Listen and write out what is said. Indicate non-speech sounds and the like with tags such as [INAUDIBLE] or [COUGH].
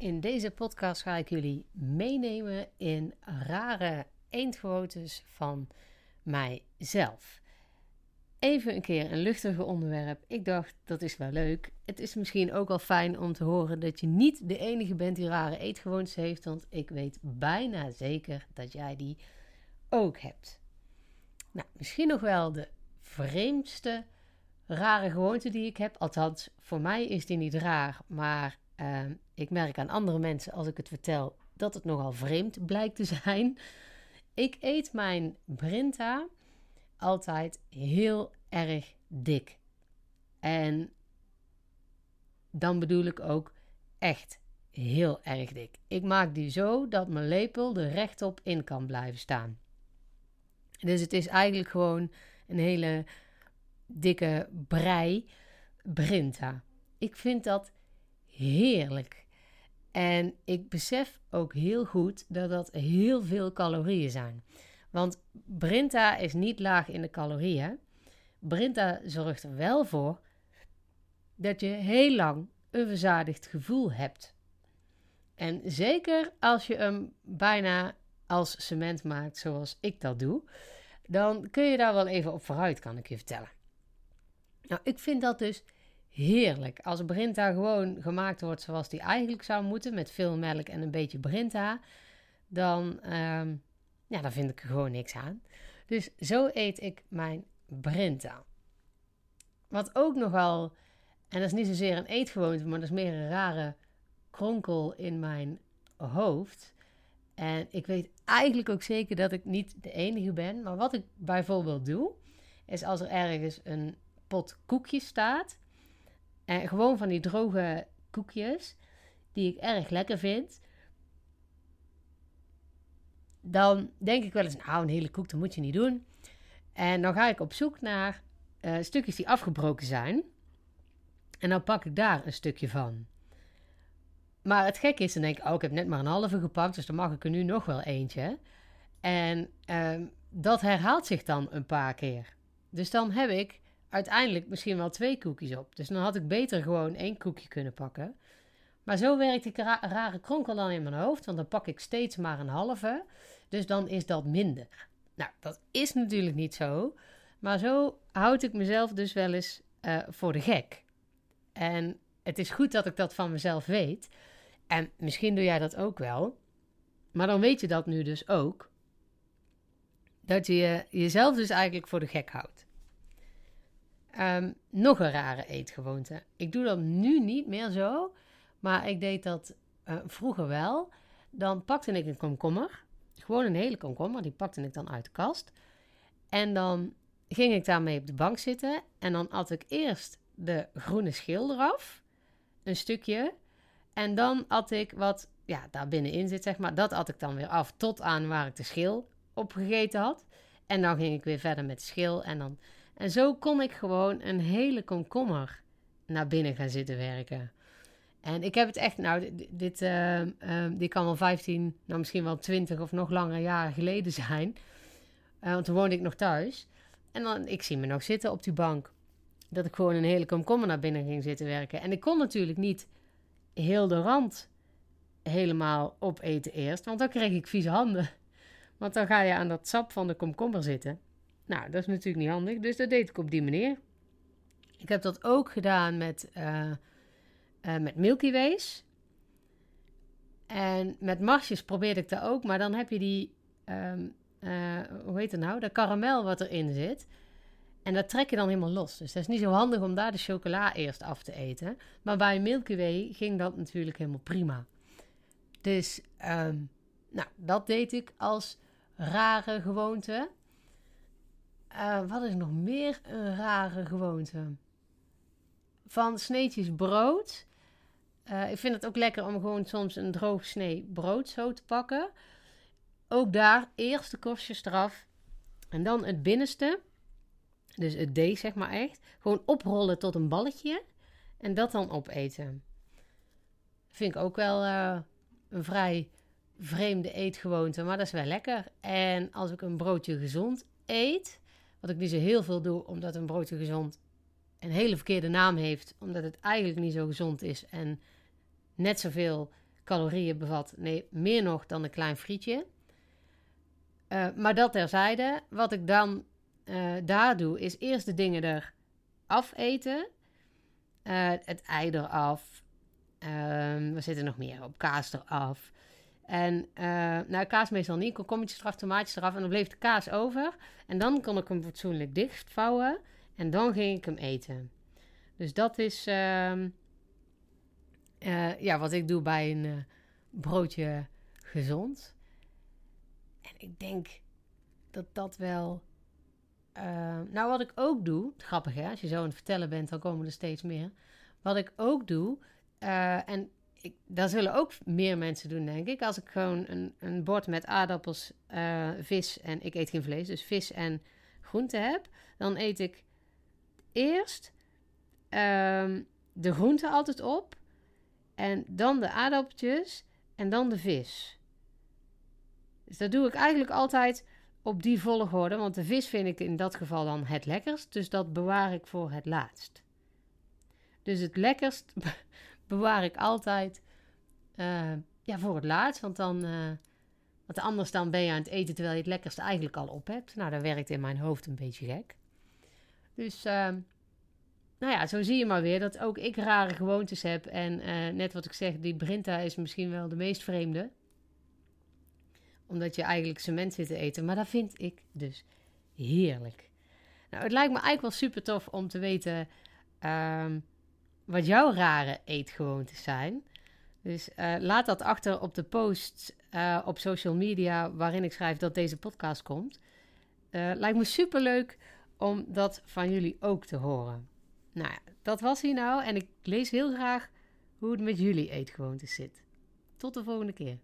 In deze podcast ga ik jullie meenemen in rare eendgewoontes van mijzelf. Even een keer een luchtige onderwerp. Ik dacht, dat is wel leuk. Het is misschien ook wel fijn om te horen dat je niet de enige bent die rare eetgewoontes heeft, want ik weet bijna zeker dat jij die ook hebt. Nou, misschien nog wel de vreemdste rare gewoonte die ik heb. Althans, voor mij is die niet raar, maar Ehm, ik merk aan andere mensen als ik het vertel dat het nogal vreemd blijkt te zijn. Ik eet mijn Brinta altijd heel erg dik. En dan bedoel ik ook echt heel erg dik. Ik maak die zo dat mijn lepel er rechtop in kan blijven staan. Dus het is eigenlijk gewoon een hele dikke brei Brinta. Ik vind dat heerlijk. En ik besef ook heel goed dat dat heel veel calorieën zijn. Want Brinta is niet laag in de calorieën. Brinta zorgt er wel voor dat je heel lang een verzadigd gevoel hebt. En zeker als je hem bijna als cement maakt, zoals ik dat doe, dan kun je daar wel even op vooruit, kan ik je vertellen. Nou, ik vind dat dus heerlijk. Als Brinta gewoon gemaakt wordt zoals die eigenlijk zou moeten, met veel melk en een beetje Brinta, dan, ehm, ja, dan vind ik er gewoon niks aan. Dus zo eet ik mijn Brinta. Wat ook nogal, en dat is niet zozeer een eetgewoonte, maar dat is meer een rare kronkel in mijn hoofd. En ik weet eigenlijk ook zeker dat ik niet de enige ben. Maar wat ik bijvoorbeeld doe, is als er ergens een pot koekjes staat en gewoon van die droge koekjes, die ik erg lekker vind. Dan denk ik wel eens, nou, een hele koek, dat moet je niet doen. En dan ga ik op zoek naar uh, stukjes die afgebroken zijn. En dan pak ik daar een stukje van. Maar het gekke is, dan denk ik, oh, ik heb net maar een halve gepakt, dus dan mag ik er nu nog wel eentje. En uh, dat herhaalt zich dan een paar keer. Dus dan heb ik uiteindelijk misschien wel twee koekjes op. Dus dan had ik beter gewoon één koekje kunnen pakken. Maar zo werkt die rare kronkel dan in mijn hoofd, want dan pak ik steeds maar een halve. Dus dan is dat minder. Nou, dat is natuurlijk niet zo. Maar zo houd ik mezelf dus wel eens uh, voor de gek. En het is goed dat ik dat van mezelf weet. En misschien doe jij dat ook wel. Maar dan weet je dat nu dus ook. Dat je jezelf dus eigenlijk voor de gek houdt. Um, nog een rare eetgewoonte. Ik doe dat nu niet meer zo, maar ik deed dat uh, vroeger wel. Dan pakte ik een komkommer, gewoon een hele komkommer, die pakte ik dan uit de kast. En dan ging ik daarmee op de bank zitten en dan at ik eerst de groene schil eraf, een stukje. En dan at ik wat ja, daar binnenin zit, zeg maar. Dat at ik dan weer af tot aan waar ik de schil op gegeten had. En dan ging ik weer verder met de schil en dan en zo kon ik gewoon een hele komkommer naar binnen gaan zitten werken. En ik heb het echt, nou, dit, uh, uh, kan wel 15, nou misschien wel 20 of nog langer jaren geleden [LAUGHS] zijn. Uh, want toen woonde ik nog thuis. En dan, ik zie me nog zitten op die bank. Dat ik gewoon een hele komkommer naar binnen ging zitten werken. En ik kon natuurlijk niet heel de rand helemaal opeten eerst. Want dan kreeg ik vieze handen. Want dan ga je aan dat sap van de komkommer zitten. Nou, dat is natuurlijk niet handig, dus dat deed ik op die manier. Ik heb dat ook gedaan met, uh, uh, met Milky Ways. En met marsjes probeerde ik dat ook, maar dan heb je die, um, uh, hoe heet het nou, de karamel wat erin zit. En dat trek je dan helemaal los. Dus dat is niet zo handig om daar de chocola eerst af te eten. Maar bij Milky Way ging dat natuurlijk helemaal prima. Dus, um, nou, dat deed ik als rare gewoonte. Uh, wat is nog meer een rare gewoonte? Van sneetjes brood. Uh, ik vind het ook lekker om gewoon soms een droog snee brood zo te pakken. Ook daar eerst de korstjes eraf. En dan het binnenste. Dus het D zeg maar echt. Gewoon oprollen tot een balletje. En dat dan opeten. Vind ik ook wel uh, een vrij vreemde eetgewoonte. Maar dat is wel lekker. En als ik een broodje gezond eet wat ik niet zo heel veel doe, omdat een broodje gezond een hele verkeerde naam heeft. Omdat het eigenlijk niet zo gezond is. En net zoveel calorieën bevat. Nee, meer nog dan een klein frietje. Uh, maar dat terzijde. Wat ik dan uh, daar doe, is eerst de dingen er afeten. Uh, het ei eraf. Um, we zitten nog meer op. Kaas eraf. En nou, kaas meestal niet. Komkommertjes eraf, tomaatjes eraf. En dan bleef de kaas over. En dan kon ik hem fatsoenlijk dichtvouwen. En dan ging ik hem eten. Dus dat is uh, uh, ja, wat ik doe bij een uh, broodje gezond. En ik denk dat dat wel. Uh, nou, wat ik ook doe, grappig hè, als je zo aan het vertellen bent, dan komen er steeds meer. Wat ik ook doe, en ik, dat zullen ook meer mensen doen, denk ik. Als ik gewoon een, een bord met aardappels, vis en ik eet geen vlees, dus vis en groente heb, dan eet ik eerst um, de groente altijd op. En dan de aardappeltjes en dan de vis. Dus dat doe ik eigenlijk altijd op die volgorde. Want de vis vind ik in dat geval dan het lekkerst. Dus dat bewaar ik voor het laatst. Dus het lekkerst bewaar ik altijd uh, ja, voor het laatst. Want dan. Uh, want anders dan ben je aan het eten terwijl je het lekkerste eigenlijk al op hebt. Nou, dat werkt in mijn hoofd een beetje gek. Dus uh, nou ja, zo zie je maar weer dat ook ik rare gewoontes heb. En uh, net wat ik zeg, die Brinta is misschien wel de meest vreemde. Omdat je eigenlijk cement zit te eten. Maar dat vind ik dus heerlijk. Nou, het lijkt me eigenlijk wel super tof om te weten uh, wat jouw rare eetgewoontes zijn. Dus uh, laat dat achter op de post uh, op social media waarin ik schrijf dat deze podcast komt. lijkt me super leuk om dat van jullie ook te horen. Nou ja, dat was hij nou en ik lees heel graag hoe het met jullie eetgewoontes zit. Tot de volgende keer.